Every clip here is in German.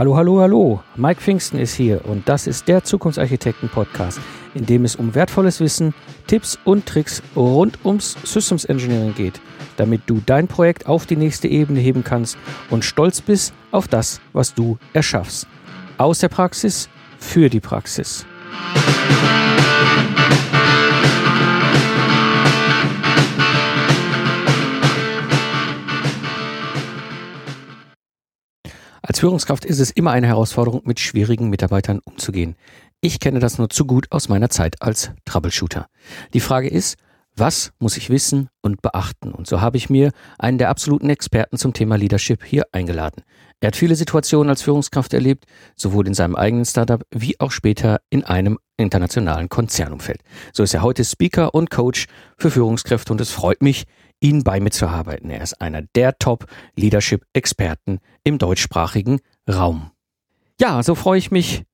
Hallo, hallo, hallo. Mike Pfingsten ist hier und das ist der Zukunftsarchitekten-Podcast, in dem es um wertvolles Wissen, Tipps und Tricks rund ums Systems Engineering geht, damit du dein Projekt auf die nächste Ebene heben kannst und stolz bist auf das, was du erschaffst. Aus der Praxis für die Praxis. Als Führungskraft ist es immer eine Herausforderung, mit schwierigen Mitarbeitern umzugehen. Ich kenne das nur zu gut aus meiner Zeit als Troubleshooter. Die Frage ist, was muss ich wissen und beachten? Und so habe ich mir einen der absoluten Experten zum Thema Leadership hier eingeladen. Er hat viele Situationen als Führungskraft erlebt, sowohl in seinem eigenen Startup wie auch später in einem internationalen Konzernumfeld. So ist er heute Speaker und Coach für Führungskräfte und es freut mich, Ihnen bei mir zu arbeiten. Er ist einer der Top-Leadership-Experten im deutschsprachigen Raum. Ja, so freue ich mich,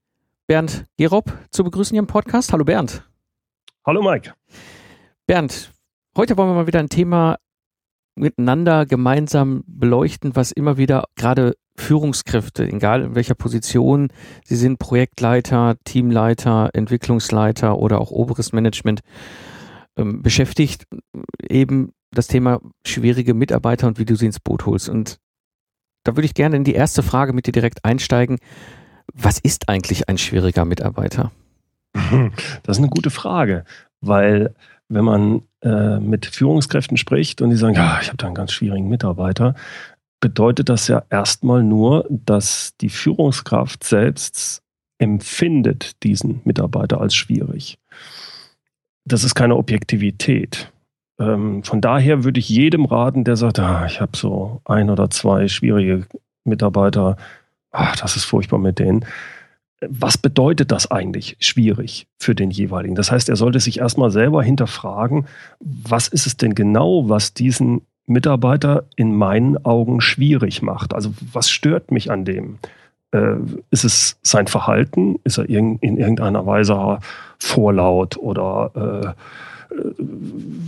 Bernd Gerob zu begrüßen hier im Podcast. Hallo Bernd. Hallo Mike. Bernd, heute wollen wir mal wieder ein Thema miteinander gemeinsam beleuchten, was immer wieder gerade Führungskräfte, egal in welcher Position sie sind, Projektleiter, Teamleiter, Entwicklungsleiter oder auch oberes Management, ähm, beschäftigt, eben das Thema schwierige Mitarbeiter und wie du sie ins Boot holst. Und da würde ich gerne in die erste Frage mit dir direkt einsteigen. Was ist eigentlich ein schwieriger Mitarbeiter? Das ist eine gute Frage, weil wenn man äh, mit Führungskräften spricht und die sagen, ja, ich habe da einen ganz schwierigen Mitarbeiter, bedeutet das ja erstmal nur, dass die Führungskraft selbst empfindet diesen Mitarbeiter als schwierig. Das ist keine Objektivität. Ähm, von daher würde ich jedem raten, der sagt, ah, ich habe so ein oder zwei schwierige Mitarbeiter, ach, das ist furchtbar mit denen. Was bedeutet das eigentlich schwierig für den jeweiligen? Das heißt, er sollte sich erstmal selber hinterfragen, was ist es denn genau, was diesen Mitarbeiter in meinen Augen schwierig macht? Also was stört mich an dem? Äh, ist es sein Verhalten? Ist er in irgendeiner Weise vorlaut oder äh,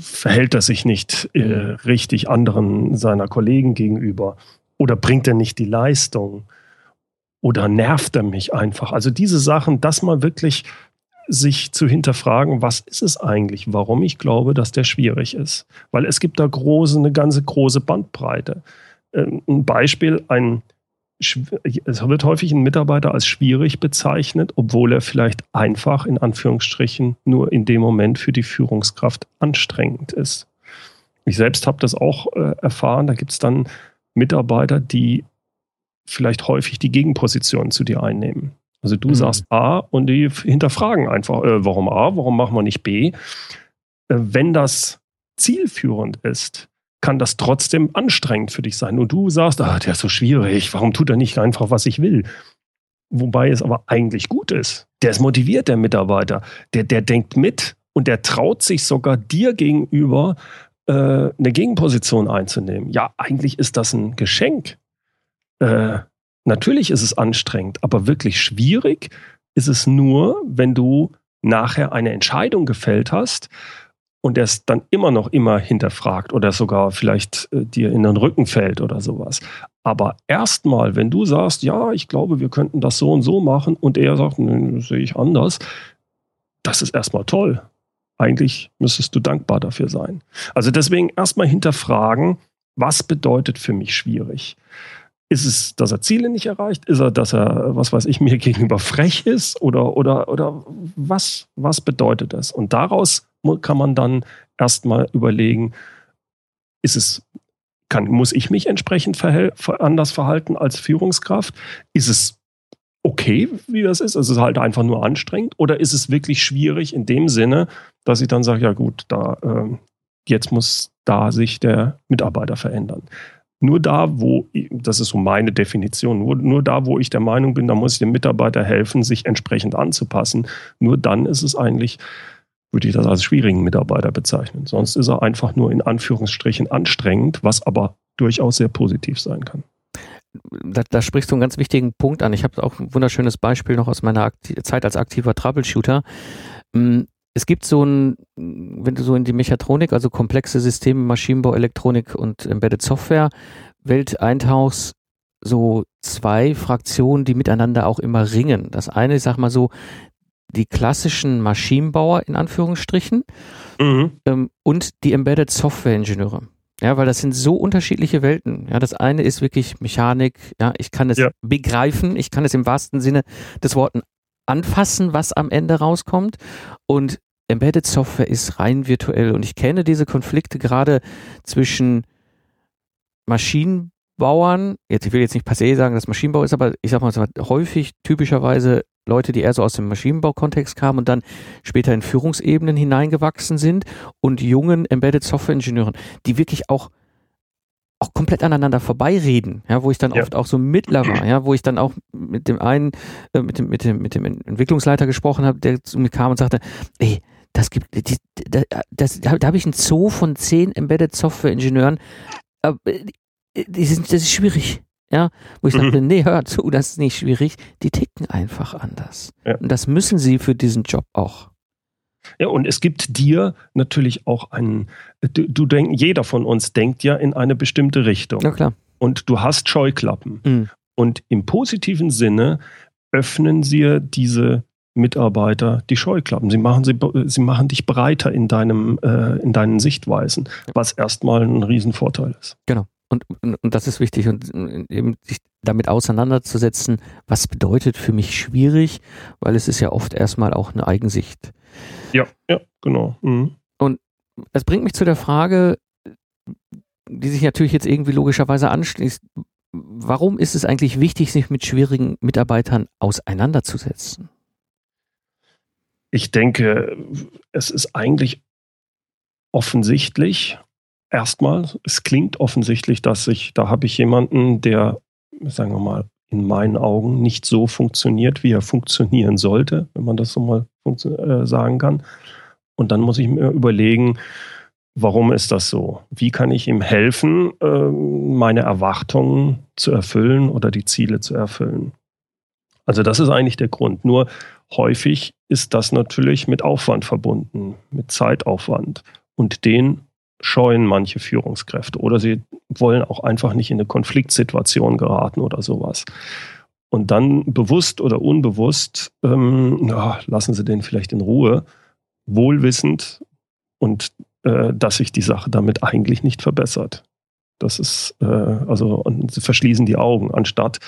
verhält er sich nicht äh, mhm. richtig anderen seiner Kollegen gegenüber? Oder bringt er nicht die Leistung? Oder nervt er mich einfach? Also diese Sachen, das mal wirklich sich zu hinterfragen, was ist es eigentlich, warum ich glaube, dass der schwierig ist. Weil es gibt da große, eine ganze große Bandbreite. Ähm, ein Beispiel, ein es wird häufig ein Mitarbeiter als schwierig bezeichnet, obwohl er vielleicht einfach in Anführungsstrichen nur in dem Moment für die Führungskraft anstrengend ist. Ich selbst habe das auch äh, erfahren. Da gibt es dann Mitarbeiter, die vielleicht häufig die Gegenposition zu dir einnehmen. Also du mhm. sagst A und die hinterfragen einfach, äh, warum A, warum machen wir nicht B? Äh, wenn das zielführend ist, kann das trotzdem anstrengend für dich sein. Und du sagst, ah, der ist so schwierig, warum tut er nicht einfach, was ich will? Wobei es aber eigentlich gut ist. Der ist motiviert, der Mitarbeiter. Der, der denkt mit und der traut sich sogar dir gegenüber äh, eine Gegenposition einzunehmen. Ja, eigentlich ist das ein Geschenk. Äh, natürlich ist es anstrengend, aber wirklich schwierig ist es nur, wenn du nachher eine Entscheidung gefällt hast und der es dann immer noch immer hinterfragt oder sogar vielleicht äh, dir in den Rücken fällt oder sowas. Aber erstmal, wenn du sagst, ja, ich glaube, wir könnten das so und so machen und er sagt, nee, sehe ich anders, das ist erstmal toll. Eigentlich müsstest du dankbar dafür sein. Also deswegen erstmal hinterfragen, was bedeutet für mich schwierig? Ist es, dass er Ziele nicht erreicht? Ist er, dass er, was weiß ich, mir gegenüber frech ist? Oder, oder, oder was, was bedeutet das? Und daraus kann man dann erstmal überlegen, ist es, kann, muss ich mich entsprechend verhält, anders verhalten als Führungskraft? Ist es okay, wie das ist? Also ist es halt einfach nur anstrengend? Oder ist es wirklich schwierig in dem Sinne, dass ich dann sage, ja gut, da, äh, jetzt muss da sich der Mitarbeiter verändern? Nur da, wo, das ist so meine Definition, nur, nur da, wo ich der Meinung bin, da muss ich dem Mitarbeiter helfen, sich entsprechend anzupassen. Nur dann ist es eigentlich würde ich das als schwierigen Mitarbeiter bezeichnen. Sonst ist er einfach nur in Anführungsstrichen anstrengend, was aber durchaus sehr positiv sein kann. Da, da sprichst du einen ganz wichtigen Punkt an. Ich habe auch ein wunderschönes Beispiel noch aus meiner Akti Zeit als aktiver Troubleshooter. Es gibt so ein, wenn du so in die Mechatronik, also komplexe Systeme, Maschinenbau, Elektronik und Embedded Software Welt eintauchst, so zwei Fraktionen, die miteinander auch immer ringen. Das eine, ich sag mal so, die klassischen Maschinenbauer in Anführungsstrichen mhm. ähm, und die Embedded Software Ingenieure. Ja, weil das sind so unterschiedliche Welten. Ja, das eine ist wirklich Mechanik. Ja, ich kann es ja. begreifen. Ich kann es im wahrsten Sinne des Wortes anfassen, was am Ende rauskommt. Und Embedded Software ist rein virtuell. Und ich kenne diese Konflikte gerade zwischen Maschinenbauern. Jetzt, ich will jetzt nicht per se sagen, dass Maschinenbau ist, aber ich sag mal, häufig typischerweise Leute, die eher so aus dem Maschinenbaukontext kamen und dann später in Führungsebenen hineingewachsen sind und jungen Embedded Software Ingenieuren, die wirklich auch auch komplett aneinander vorbeireden, ja, wo ich dann ja. oft auch so Mittler war, ja, wo ich dann auch mit dem einen, äh, mit dem, mit dem, mit dem Entwicklungsleiter gesprochen habe, der zu mir kam und sagte, ey, das gibt, die, das, das, da, da habe ich ein Zoo von zehn Embedded Software Ingenieuren, aber äh, die sind, das ist schwierig. Ja, wo ich mhm. sagte, nee, hör zu, das ist nicht schwierig. Die ticken einfach anders. Ja. Und das müssen sie für diesen Job auch. Ja, und es gibt dir natürlich auch einen, du, du denkst, jeder von uns denkt ja in eine bestimmte Richtung. Ja, klar. Und du hast Scheuklappen. Mhm. Und im positiven Sinne öffnen sie diese Mitarbeiter die Scheuklappen. Sie machen, sie, sie machen dich breiter in, deinem, äh, in deinen Sichtweisen, was erstmal ein Riesenvorteil ist. Genau. Und, und, und das ist wichtig und eben sich damit auseinanderzusetzen, was bedeutet für mich schwierig, weil es ist ja oft erstmal auch eine Eigensicht. Ja, ja, genau. Mhm. Und das bringt mich zu der Frage, die sich natürlich jetzt irgendwie logischerweise anschließt. Warum ist es eigentlich wichtig, sich mit schwierigen Mitarbeitern auseinanderzusetzen? Ich denke, es ist eigentlich offensichtlich, erstmal, es klingt offensichtlich, dass ich, da habe ich jemanden, der, sagen wir mal, in meinen Augen nicht so funktioniert, wie er funktionieren sollte, wenn man das so mal äh, sagen kann. Und dann muss ich mir überlegen, warum ist das so? Wie kann ich ihm helfen, ähm, meine Erwartungen zu erfüllen oder die Ziele zu erfüllen? Also das ist eigentlich der Grund. Nur häufig ist das natürlich mit Aufwand verbunden, mit Zeitaufwand. Und den scheuen manche Führungskräfte oder sie wollen auch einfach nicht in eine Konfliktsituation geraten oder sowas. Und dann bewusst oder unbewusst, ähm, ja, lassen sie den vielleicht in Ruhe, wohlwissend und äh, dass sich die Sache damit eigentlich nicht verbessert. Das ist, äh, also, und sie verschließen die Augen, anstatt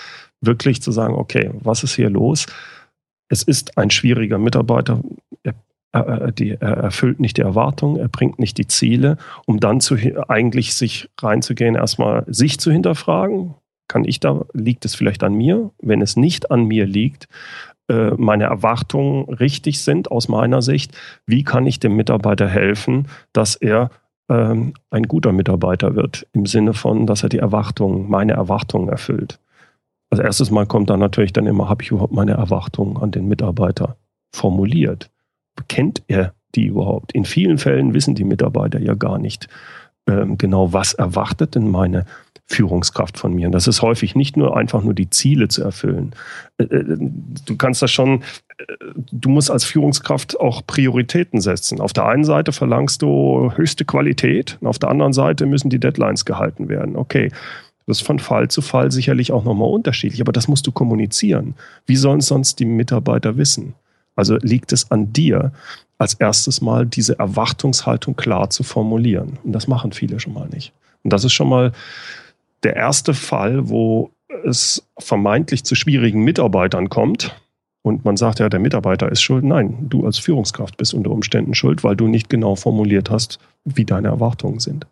wirklich zu sagen, okay, was ist hier los? Es ist ein schwieriger Mitarbeiter, er er, er erfüllt nicht die Erwartungen, er bringt nicht die Ziele, um dann zu, eigentlich sich reinzugehen, erstmal sich zu hinterfragen. Kann ich da, liegt es vielleicht an mir? Wenn es nicht an mir liegt, äh, meine Erwartungen richtig sind aus meiner Sicht, wie kann ich dem Mitarbeiter helfen, dass er ähm, ein guter Mitarbeiter wird, im Sinne von, dass er die Erwartungen, meine Erwartungen erfüllt. Als erstes Mal kommt dann natürlich dann immer, habe ich überhaupt meine Erwartungen an den Mitarbeiter formuliert? kennt er die überhaupt? In vielen Fällen wissen die Mitarbeiter ja gar nicht ähm, genau, was erwartet denn meine Führungskraft von mir. Und das ist häufig nicht nur einfach nur die Ziele zu erfüllen. Äh, äh, du kannst das schon, äh, du musst als Führungskraft auch Prioritäten setzen. Auf der einen Seite verlangst du höchste Qualität, und auf der anderen Seite müssen die Deadlines gehalten werden. Okay. Das ist von Fall zu Fall sicherlich auch nochmal unterschiedlich, aber das musst du kommunizieren. Wie sollen sonst die Mitarbeiter wissen? Also liegt es an dir, als erstes mal diese Erwartungshaltung klar zu formulieren. Und das machen viele schon mal nicht. Und das ist schon mal der erste Fall, wo es vermeintlich zu schwierigen Mitarbeitern kommt. Und man sagt ja, der Mitarbeiter ist schuld. Nein, du als Führungskraft bist unter Umständen schuld, weil du nicht genau formuliert hast, wie deine Erwartungen sind.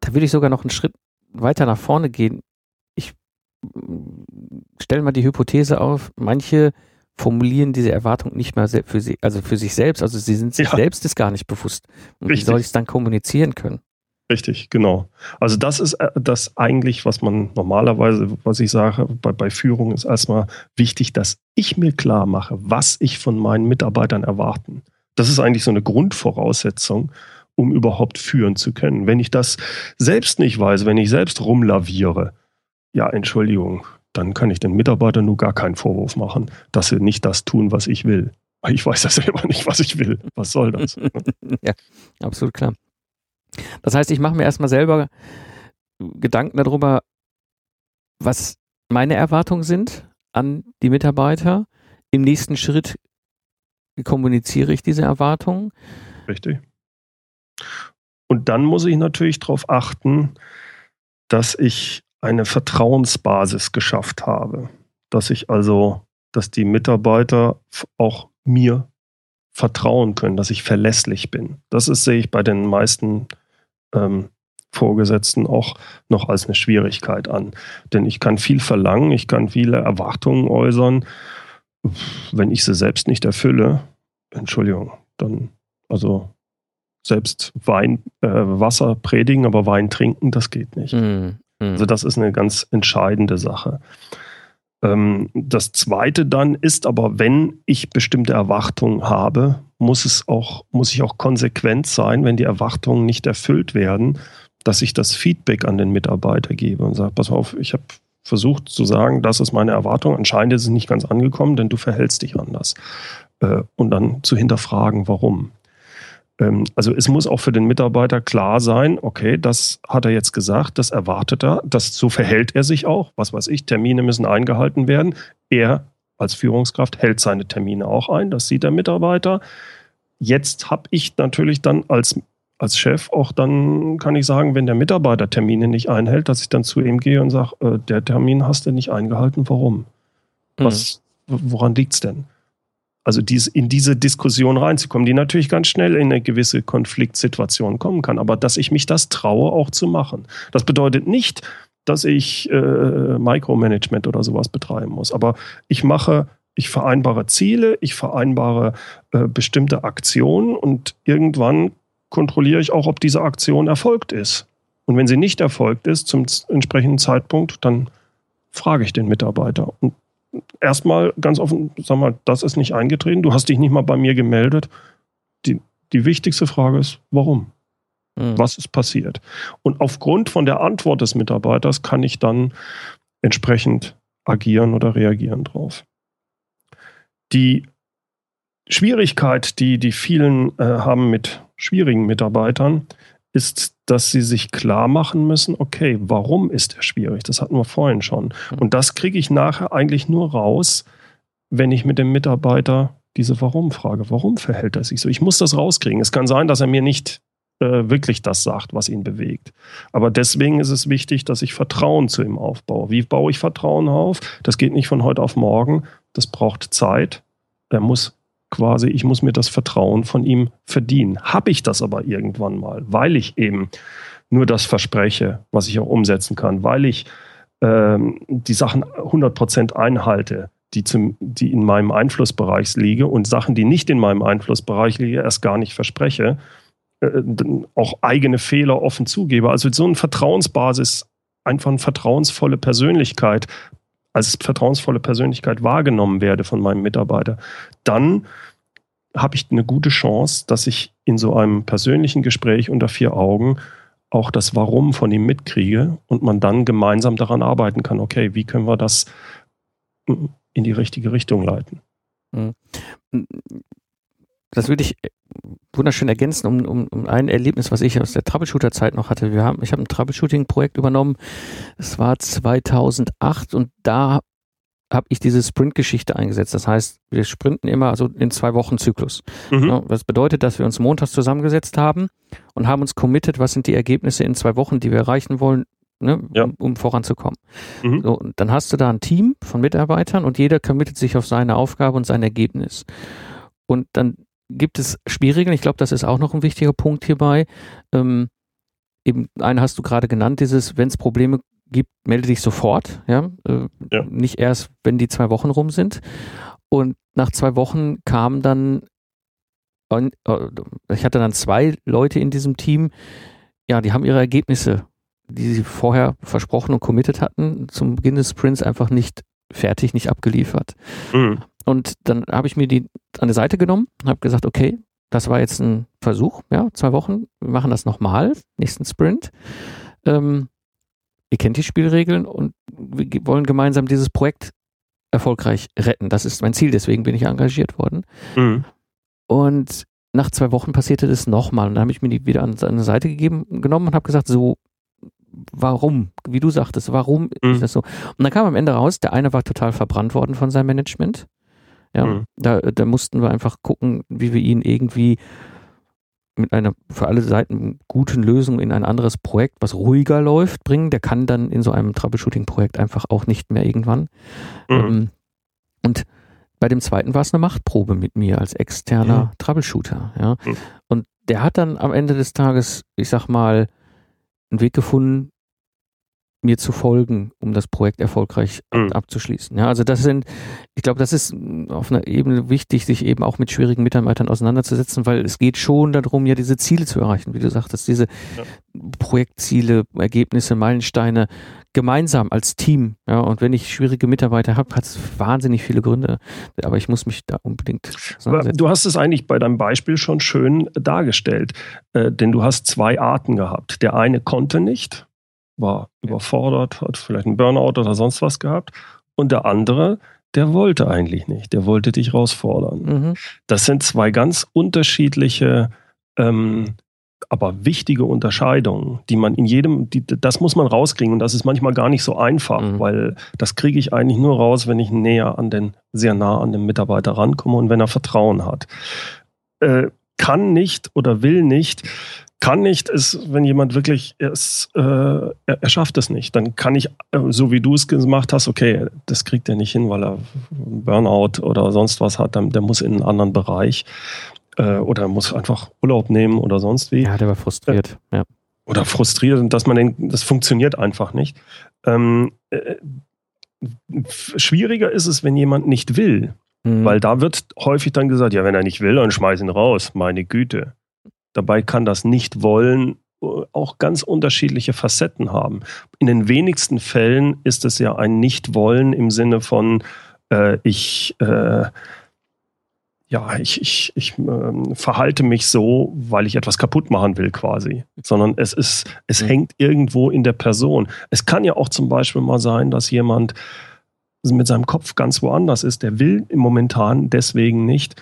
Da würde ich sogar noch einen Schritt weiter nach vorne gehen. Ich stelle mal die Hypothese auf, manche formulieren diese Erwartung nicht mehr für sie, also für sich selbst. Also sie sind sich ja. selbst ist gar nicht bewusst. Und Richtig. wie soll ich es dann kommunizieren können? Richtig, genau. Also das ist äh, das eigentlich, was man normalerweise, was ich sage, bei, bei Führung ist erstmal wichtig, dass ich mir klar mache, was ich von meinen Mitarbeitern erwarten. Das ist eigentlich so eine Grundvoraussetzung, um überhaupt führen zu können. Wenn ich das selbst nicht weiß, wenn ich selbst rumlaviere, ja, Entschuldigung, dann kann ich den Mitarbeitern nur gar keinen Vorwurf machen, dass sie nicht das tun, was ich will. Ich weiß ja selber nicht, was ich will. Was soll das? ja, absolut klar. Das heißt, ich mache mir erstmal selber Gedanken darüber, was meine Erwartungen sind an die Mitarbeiter. Im nächsten Schritt kommuniziere ich diese Erwartungen. Richtig. Und dann muss ich natürlich darauf achten, dass ich eine Vertrauensbasis geschafft habe. Dass ich also, dass die Mitarbeiter auch mir vertrauen können, dass ich verlässlich bin. Das ist, sehe ich bei den meisten ähm, Vorgesetzten auch noch als eine Schwierigkeit an. Denn ich kann viel verlangen, ich kann viele Erwartungen äußern. Wenn ich sie selbst nicht erfülle, Entschuldigung, dann, also selbst Wein, äh, Wasser predigen, aber Wein trinken, das geht nicht. Mm. Also das ist eine ganz entscheidende Sache. Ähm, das zweite dann ist aber, wenn ich bestimmte Erwartungen habe, muss es auch, muss ich auch konsequent sein, wenn die Erwartungen nicht erfüllt werden, dass ich das Feedback an den Mitarbeiter gebe und sage, pass auf, ich habe versucht zu sagen, das ist meine Erwartung. Anscheinend ist es nicht ganz angekommen, denn du verhältst dich anders. Äh, und dann zu hinterfragen, warum. Ähm, also es muss auch für den Mitarbeiter klar sein, okay, das hat er jetzt gesagt, das erwartet er, das, so verhält er sich auch. Was weiß ich, Termine müssen eingehalten werden. Er als Führungskraft hält seine Termine auch ein, das sieht der Mitarbeiter. Jetzt habe ich natürlich dann als als Chef auch dann kann ich sagen, wenn der Mitarbeiter Termine nicht einhält, dass ich dann zu ihm gehe und sage, äh, der Termin hast du nicht eingehalten, warum? Mhm. Was, woran liegt es denn? Also dies, in diese Diskussion reinzukommen, die natürlich ganz schnell in eine gewisse Konfliktsituation kommen kann, aber dass ich mich das traue, auch zu machen. Das bedeutet nicht, dass ich äh, Micromanagement oder sowas betreiben muss, aber ich mache ich vereinbare Ziele, ich vereinbare äh, bestimmte Aktionen und irgendwann kontrolliere ich auch, ob diese Aktion erfolgt ist. Und wenn sie nicht erfolgt ist zum entsprechenden Zeitpunkt, dann frage ich den Mitarbeiter. Und erstmal ganz offen, sag mal, das ist nicht eingetreten, du hast dich nicht mal bei mir gemeldet. Die, die wichtigste Frage ist, warum? Mhm. Was ist passiert? Und aufgrund von der Antwort des Mitarbeiters kann ich dann entsprechend agieren oder reagieren drauf. Die Schwierigkeit, die die vielen äh, haben mit schwierigen Mitarbeitern, ist, dass sie sich klar machen müssen, okay, warum ist er schwierig? Das hatten wir vorhin schon. Hm. Und das kriege ich nachher eigentlich nur raus, wenn ich mit dem Mitarbeiter diese Warum-Frage, warum verhält er sich so? Ich muss das rauskriegen. Es kann sein, dass er mir nicht äh, wirklich das sagt, was ihn bewegt. Aber deswegen ist es wichtig, dass ich Vertrauen zu ihm aufbaue. Wie baue ich Vertrauen auf? Das geht nicht von heute auf morgen. Das braucht Zeit. Er muss quasi, ich muss mir das Vertrauen von ihm verdienen. Habe ich das aber irgendwann mal, weil ich eben nur das verspreche, was ich auch umsetzen kann, weil ich ähm, die Sachen 100% einhalte, die, zum, die in meinem Einflussbereich liege und Sachen, die nicht in meinem Einflussbereich liege, erst gar nicht verspreche, äh, auch eigene Fehler offen zugebe. Also so eine Vertrauensbasis, einfach eine vertrauensvolle Persönlichkeit als vertrauensvolle Persönlichkeit wahrgenommen werde von meinem Mitarbeiter, dann habe ich eine gute Chance, dass ich in so einem persönlichen Gespräch unter vier Augen auch das Warum von ihm mitkriege und man dann gemeinsam daran arbeiten kann, okay, wie können wir das in die richtige Richtung leiten. Das würde ich äh, wunderschön ergänzen um, um, um ein Erlebnis, was ich aus der Troubleshooter-Zeit noch hatte. Wir haben, ich habe ein Troubleshooting-Projekt übernommen. Es war 2008 und da habe ich diese Sprint-Geschichte eingesetzt. Das heißt, wir sprinten immer so in zwei Wochen Zyklus. Mhm. Das bedeutet, dass wir uns montags zusammengesetzt haben und haben uns committed, was sind die Ergebnisse in zwei Wochen, die wir erreichen wollen, ne, ja. um, um, voranzukommen. Mhm. So, und dann hast du da ein Team von Mitarbeitern und jeder committet sich auf seine Aufgabe und sein Ergebnis. Und dann gibt es Spielregeln. Ich glaube, das ist auch noch ein wichtiger Punkt hierbei. Ähm, eben eine hast du gerade genannt, dieses, wenn es Probleme gibt, melde dich sofort. Ja? Äh, ja? Nicht erst, wenn die zwei Wochen rum sind. Und nach zwei Wochen kam dann, äh, ich hatte dann zwei Leute in diesem Team, ja, die haben ihre Ergebnisse, die sie vorher versprochen und committed hatten, zum Beginn des Sprints einfach nicht fertig, nicht abgeliefert. Mhm. Und dann habe ich mir die an die Seite genommen und habe gesagt, okay, das war jetzt ein Versuch, ja, zwei Wochen, wir machen das nochmal, nächsten Sprint. Ähm, ihr kennt die Spielregeln und wir wollen gemeinsam dieses Projekt erfolgreich retten. Das ist mein Ziel, deswegen bin ich engagiert worden. Mhm. Und nach zwei Wochen passierte das nochmal und dann habe ich mir die wieder an, die Seite gegeben, genommen und habe gesagt, so, warum, wie du sagtest, warum mhm. ist das so? Und dann kam am Ende raus, der eine war total verbrannt worden von seinem Management. Ja, mhm. da, da mussten wir einfach gucken, wie wir ihn irgendwie mit einer für alle Seiten guten Lösung in ein anderes Projekt, was ruhiger läuft, bringen. Der kann dann in so einem Troubleshooting-Projekt einfach auch nicht mehr irgendwann. Mhm. Ähm, und bei dem zweiten war es eine Machtprobe mit mir als externer mhm. Troubleshooter. Ja. Mhm. Und der hat dann am Ende des Tages, ich sag mal, einen Weg gefunden, mir zu folgen, um das Projekt erfolgreich mhm. abzuschließen. Ja, also das sind, ich glaube, das ist auf einer Ebene wichtig, sich eben auch mit schwierigen Mitarbeitern auseinanderzusetzen, weil es geht schon darum, ja diese Ziele zu erreichen, wie du sagtest, diese ja. Projektziele, Ergebnisse, Meilensteine gemeinsam als Team. Ja, und wenn ich schwierige Mitarbeiter habe, hat es wahnsinnig viele Gründe. Aber ich muss mich da unbedingt. Du hast es eigentlich bei deinem Beispiel schon schön dargestellt, äh, denn du hast zwei Arten gehabt. Der eine konnte nicht war überfordert, hat vielleicht einen Burnout oder sonst was gehabt. Und der andere, der wollte eigentlich nicht, der wollte dich herausfordern. Mhm. Das sind zwei ganz unterschiedliche, ähm, aber wichtige Unterscheidungen, die man in jedem, die, das muss man rauskriegen und das ist manchmal gar nicht so einfach, mhm. weil das kriege ich eigentlich nur raus, wenn ich näher an den, sehr nah an den Mitarbeiter rankomme und wenn er Vertrauen hat. Äh, kann nicht oder will nicht, kann nicht, ist, wenn jemand wirklich, ist, äh, er, er, schafft es nicht. Dann kann ich, äh, so wie du es gemacht hast, okay, das kriegt er nicht hin, weil er Burnout oder sonst was hat, dann, der muss in einen anderen Bereich äh, oder muss einfach Urlaub nehmen oder sonst wie. Ja, der war frustriert, äh, ja. Oder frustriert, dass man den, das funktioniert einfach nicht. Ähm, äh, schwieriger ist es, wenn jemand nicht will. Mhm. Weil da wird häufig dann gesagt, ja, wenn er nicht will, dann schmeiß ihn raus, meine Güte. Dabei kann das Nicht-Wollen äh, auch ganz unterschiedliche Facetten haben. In den wenigsten Fällen ist es ja ein Nicht-Wollen im Sinne von, äh, ich, äh, ja, ich, ich, ich äh, verhalte mich so, weil ich etwas kaputt machen will quasi, sondern es ist, es mhm. hängt irgendwo in der Person. Es kann ja auch zum Beispiel mal sein, dass jemand mit seinem Kopf ganz woanders ist. Der will momentan deswegen nicht,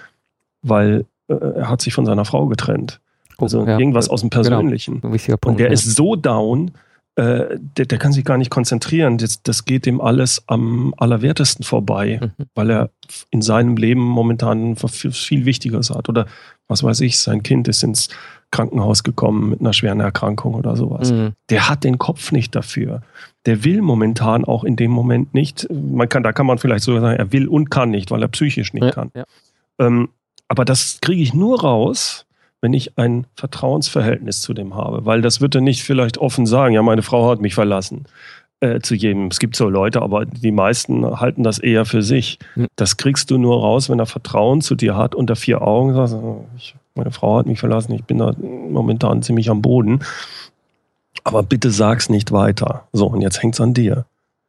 weil äh, er hat sich von seiner Frau getrennt. Also ja, irgendwas aus dem genau. Persönlichen. Genau. Punkt, und der ja. ist so down, äh, der, der, kann sich gar nicht konzentrieren. Das, das geht ihm alles am allerwertesten vorbei, mhm. weil er in seinem Leben momentan viel Wichtigeres hat. Oder was weiß ich, sein Kind ist ins Krankenhaus gekommen mit einer schweren Erkrankung oder sowas. Mhm. Der hat den Kopf nicht dafür. Der will momentan auch in dem Moment nicht. Man kann, da kann man vielleicht sogar sagen, er will und kann nicht, weil er psychisch nicht ja, kann. Ähm, aber das kriege ich nur raus, wenn ich ein Vertrauensverhältnis zu dem habe. Weil das wird er nicht vielleicht offen sagen, ja, meine Frau hat mich verlassen. Äh, zu jedem. Es gibt so Leute, aber die meisten halten das eher für sich. Hm. Das kriegst du nur raus, wenn er Vertrauen zu dir hat, unter vier Augen sagt, oh, ich, meine Frau hat mich verlassen, ich bin da momentan ziemlich am Boden. Aber bitte sag's nicht weiter. So, und jetzt hängt's an dir.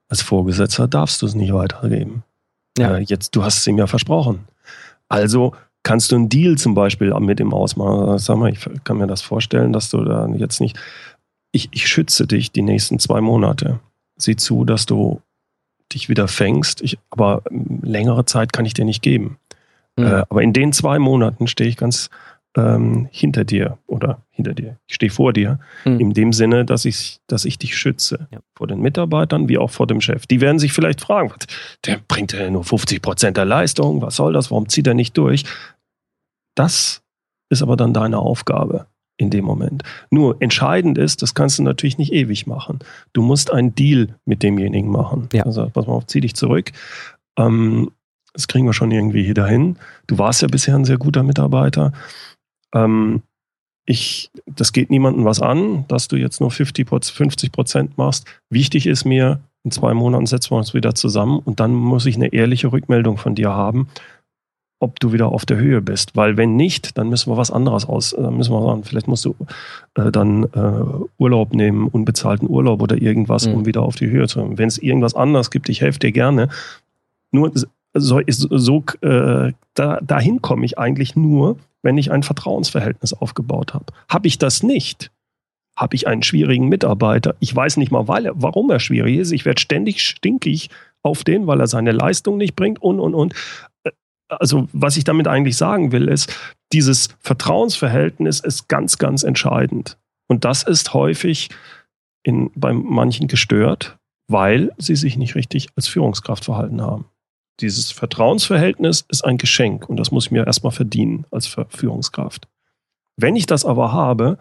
Als Vorgesetzter darfst du es nicht weitergeben. Ja. Äh, jetzt, du hast es ihm ja versprochen. Also kannst du einen Deal zum Beispiel mit ihm ausmachen? Sag mal, ich kann mir das vorstellen, dass du da jetzt nicht. Ich, ich schütze dich die nächsten zwei Monate. Sieh zu, dass du dich wieder fängst. Ich, aber längere Zeit kann ich dir nicht geben. Mhm. Äh, aber in den zwei Monaten stehe ich ganz ähm, hinter dir oder hinter dir. Ich stehe vor dir, mhm. in dem Sinne, dass ich, dass ich dich schütze. Ja. Vor den Mitarbeitern wie auch vor dem Chef. Die werden sich vielleicht fragen, der bringt ja nur 50 Prozent der Leistung, was soll das, warum zieht er nicht durch? Das ist aber dann deine Aufgabe in dem Moment. Nur entscheidend ist, das kannst du natürlich nicht ewig machen. Du musst einen Deal mit demjenigen machen. Ja. Also pass mal auf, zieh dich zurück. Ähm, das kriegen wir schon irgendwie hier dahin. Du warst ja bisher ein sehr guter Mitarbeiter. Ähm, ich, das geht niemandem was an, dass du jetzt nur 50, Prozent machst. Wichtig ist mir, in zwei Monaten setzen wir uns wieder zusammen und dann muss ich eine ehrliche Rückmeldung von dir haben, ob du wieder auf der Höhe bist. Weil wenn nicht, dann müssen wir was anderes aus. Dann müssen wir sagen, vielleicht musst du äh, dann äh, Urlaub nehmen, unbezahlten Urlaub oder irgendwas, mhm. um wieder auf die Höhe zu kommen. Wenn es irgendwas anderes gibt, ich helfe dir gerne. Nur so, so äh, da, dahin komme ich eigentlich nur, wenn ich ein Vertrauensverhältnis aufgebaut habe. Habe ich das nicht, habe ich einen schwierigen Mitarbeiter. Ich weiß nicht mal, weil er, warum er schwierig ist. Ich werde ständig stinkig auf den, weil er seine Leistung nicht bringt und, und, und. Äh, also, was ich damit eigentlich sagen will, ist, dieses Vertrauensverhältnis ist ganz, ganz entscheidend. Und das ist häufig in, bei manchen gestört, weil sie sich nicht richtig als Führungskraft verhalten haben. Dieses Vertrauensverhältnis ist ein Geschenk und das muss ich mir erstmal verdienen als Führungskraft. Wenn ich das aber habe,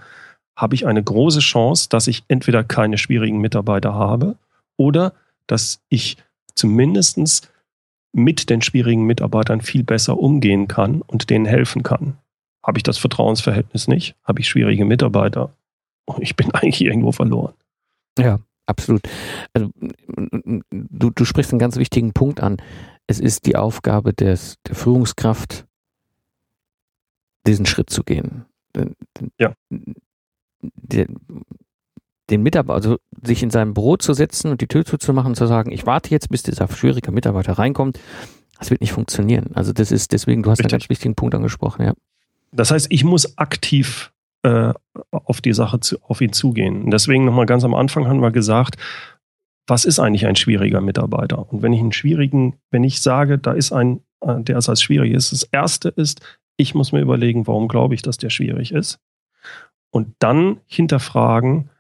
habe ich eine große Chance, dass ich entweder keine schwierigen Mitarbeiter habe oder dass ich zumindest mit den schwierigen Mitarbeitern viel besser umgehen kann und denen helfen kann. Habe ich das Vertrauensverhältnis nicht, habe ich schwierige Mitarbeiter. Ich bin eigentlich irgendwo verloren. Ja, absolut. Also, du, du sprichst einen ganz wichtigen Punkt an. Es ist die Aufgabe des, der Führungskraft, diesen Schritt zu gehen. Ja. Der, den Mitarbeiter, also sich in seinem Büro zu setzen und die Tür zuzumachen und zu sagen, ich warte jetzt, bis dieser schwierige Mitarbeiter reinkommt, das wird nicht funktionieren. Also das ist deswegen, du hast Richtig. einen ganz wichtigen Punkt angesprochen, ja. Das heißt, ich muss aktiv äh, auf die Sache zu, auf ihn zugehen. Deswegen nochmal ganz am Anfang haben wir gesagt, was ist eigentlich ein schwieriger Mitarbeiter? Und wenn ich einen schwierigen, wenn ich sage, da ist ein, äh, der ist als schwierig ist, das erste ist, ich muss mir überlegen, warum glaube ich, dass der schwierig ist? Und dann hinterfragen,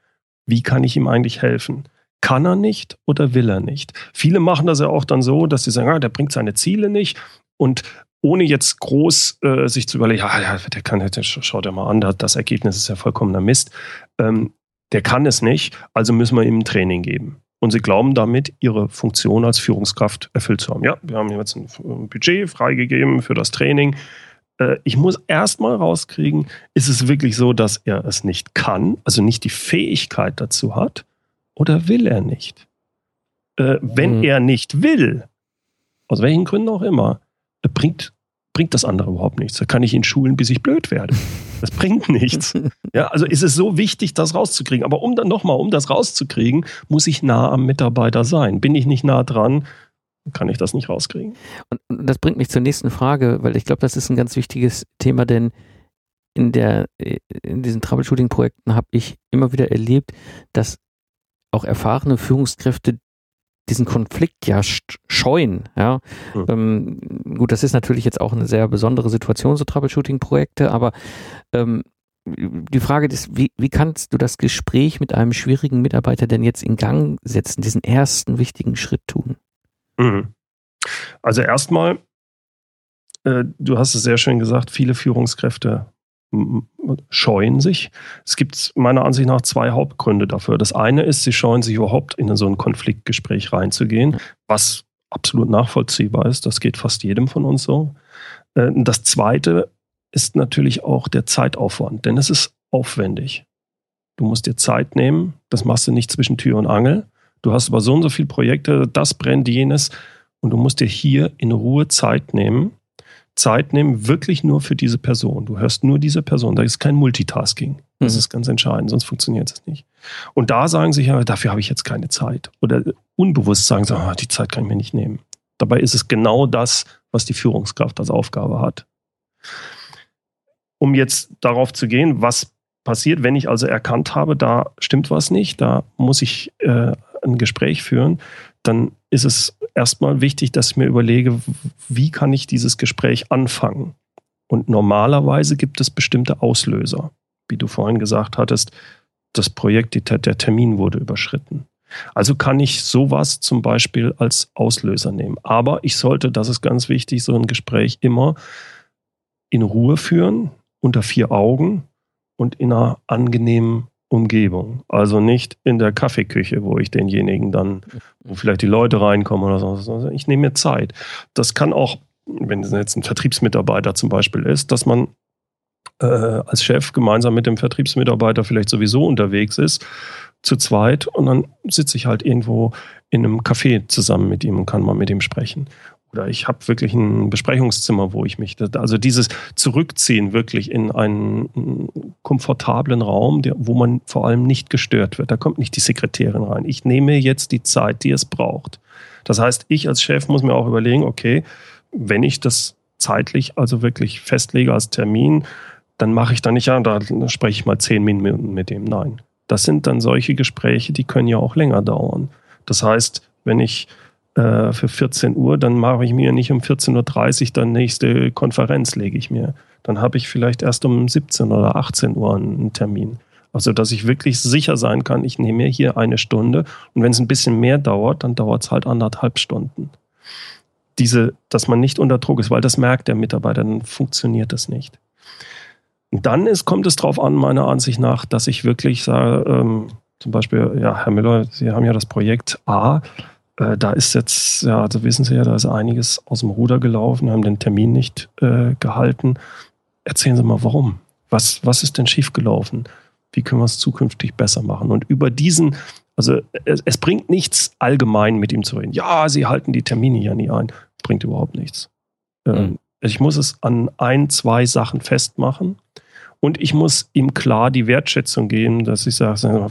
wie kann ich ihm eigentlich helfen? Kann er nicht oder will er nicht? Viele machen das ja auch dann so, dass sie sagen, ah, der bringt seine Ziele nicht und ohne jetzt groß äh, sich zu überlegen, ja, ja, der kann, der schaut ja mal an, das Ergebnis ist ja vollkommener Mist. Ähm, der kann es nicht, also müssen wir ihm ein Training geben. Und sie glauben damit, ihre Funktion als Führungskraft erfüllt zu haben. Ja, wir haben jetzt ein Budget freigegeben für das Training. Äh, ich muss erstmal rauskriegen, ist es wirklich so, dass er es nicht kann, also nicht die Fähigkeit dazu hat, oder will er nicht? Äh, wenn mhm. er nicht will, aus welchen Gründen auch immer, bringt, bringt das andere überhaupt nichts. Da kann ich ihn schulen, bis ich blöd werde. Das bringt nichts. Ja, also ist es so wichtig, das rauszukriegen. Aber um dann nochmal, um das rauszukriegen, muss ich nah am Mitarbeiter sein. Bin ich nicht nah dran, kann ich das nicht rauskriegen. Und das bringt mich zur nächsten Frage, weil ich glaube, das ist ein ganz wichtiges Thema, denn in, der, in diesen Troubleshooting-Projekten habe ich immer wieder erlebt, dass auch erfahrene Führungskräfte diesen Konflikt ja scheuen. Ja? Mhm. Ähm, gut, das ist natürlich jetzt auch eine sehr besondere Situation, so Troubleshooting-Projekte, aber ähm, die Frage ist, wie, wie kannst du das Gespräch mit einem schwierigen Mitarbeiter denn jetzt in Gang setzen, diesen ersten wichtigen Schritt tun? Mhm. Also erstmal, äh, du hast es sehr schön gesagt, viele Führungskräfte scheuen sich. Es gibt meiner Ansicht nach zwei Hauptgründe dafür. Das eine ist, sie scheuen sich überhaupt in so ein Konfliktgespräch reinzugehen, was absolut nachvollziehbar ist. Das geht fast jedem von uns so. Äh, das zweite ist natürlich auch der Zeitaufwand, denn es ist aufwendig. Du musst dir Zeit nehmen, das machst du nicht zwischen Tür und Angel. Du hast aber so und so viele Projekte, das brennt jenes und du musst dir hier in Ruhe Zeit nehmen Zeit nehmen, wirklich nur für diese Person. Du hörst nur diese Person. Da ist kein Multitasking. Das mhm. ist ganz entscheidend, sonst funktioniert es nicht. Und da sagen sie ja, dafür habe ich jetzt keine Zeit. Oder unbewusst sagen sie, ah, die Zeit kann ich mir nicht nehmen. Dabei ist es genau das, was die Führungskraft als Aufgabe hat. Um jetzt darauf zu gehen, was passiert, wenn ich also erkannt habe, da stimmt was nicht, da muss ich äh, ein Gespräch führen, dann ist es erstmal wichtig, dass ich mir überlege, wie kann ich dieses Gespräch anfangen? Und normalerweise gibt es bestimmte Auslöser. Wie du vorhin gesagt hattest, das Projekt, der Termin wurde überschritten. Also kann ich sowas zum Beispiel als Auslöser nehmen. Aber ich sollte, das ist ganz wichtig, so ein Gespräch immer in Ruhe führen, unter vier Augen und in einer angenehmen Umgebung. Also nicht in der Kaffeeküche, wo ich denjenigen dann, wo vielleicht die Leute reinkommen oder so. Ich nehme mir Zeit. Das kann auch, wenn es jetzt ein Vertriebsmitarbeiter zum Beispiel ist, dass man äh, als Chef gemeinsam mit dem Vertriebsmitarbeiter vielleicht sowieso unterwegs ist, zu zweit, und dann sitze ich halt irgendwo in einem Café zusammen mit ihm und kann mal mit ihm sprechen oder ich habe wirklich ein Besprechungszimmer, wo ich mich, also dieses Zurückziehen wirklich in einen komfortablen Raum, der, wo man vor allem nicht gestört wird. Da kommt nicht die Sekretärin rein. Ich nehme jetzt die Zeit, die es braucht. Das heißt, ich als Chef muss mir auch überlegen, okay, wenn ich das zeitlich also wirklich festlege als Termin, dann mache ich da nicht, ja, da spreche ich mal zehn Minuten mit dem. Nein. Das sind dann solche Gespräche, die können ja auch länger dauern. Das heißt, wenn ich äh, für 14 Uhr, dann mache ich mir nicht um 14.30 Uhr dann nächste Konferenz, lege ich mir. Dann habe ich vielleicht erst um 17 oder 18 Uhr einen Termin. Also, dass ich wirklich sicher sein kann, ich nehme mir hier eine Stunde und wenn es ein bisschen mehr dauert, dann dauert es halt anderthalb Stunden. Diese, dass man nicht unter Druck ist, weil das merkt der Mitarbeiter, dann funktioniert das nicht. Und dann ist, kommt es darauf an, meiner Ansicht nach, dass ich wirklich sage, ähm, zum Beispiel, ja, Herr Müller, Sie haben ja das Projekt A, äh, da ist jetzt, ja, also wissen Sie ja, da ist einiges aus dem Ruder gelaufen, haben den Termin nicht äh, gehalten. Erzählen Sie mal, warum? Was, was ist denn schiefgelaufen? Wie können wir es zukünftig besser machen? Und über diesen, also es, es bringt nichts, allgemein mit ihm zu reden. Ja, Sie halten die Termine ja nie ein. Bringt überhaupt nichts. Mhm. Ich muss es an ein, zwei Sachen festmachen. Und ich muss ihm klar die Wertschätzung geben, dass ich sage,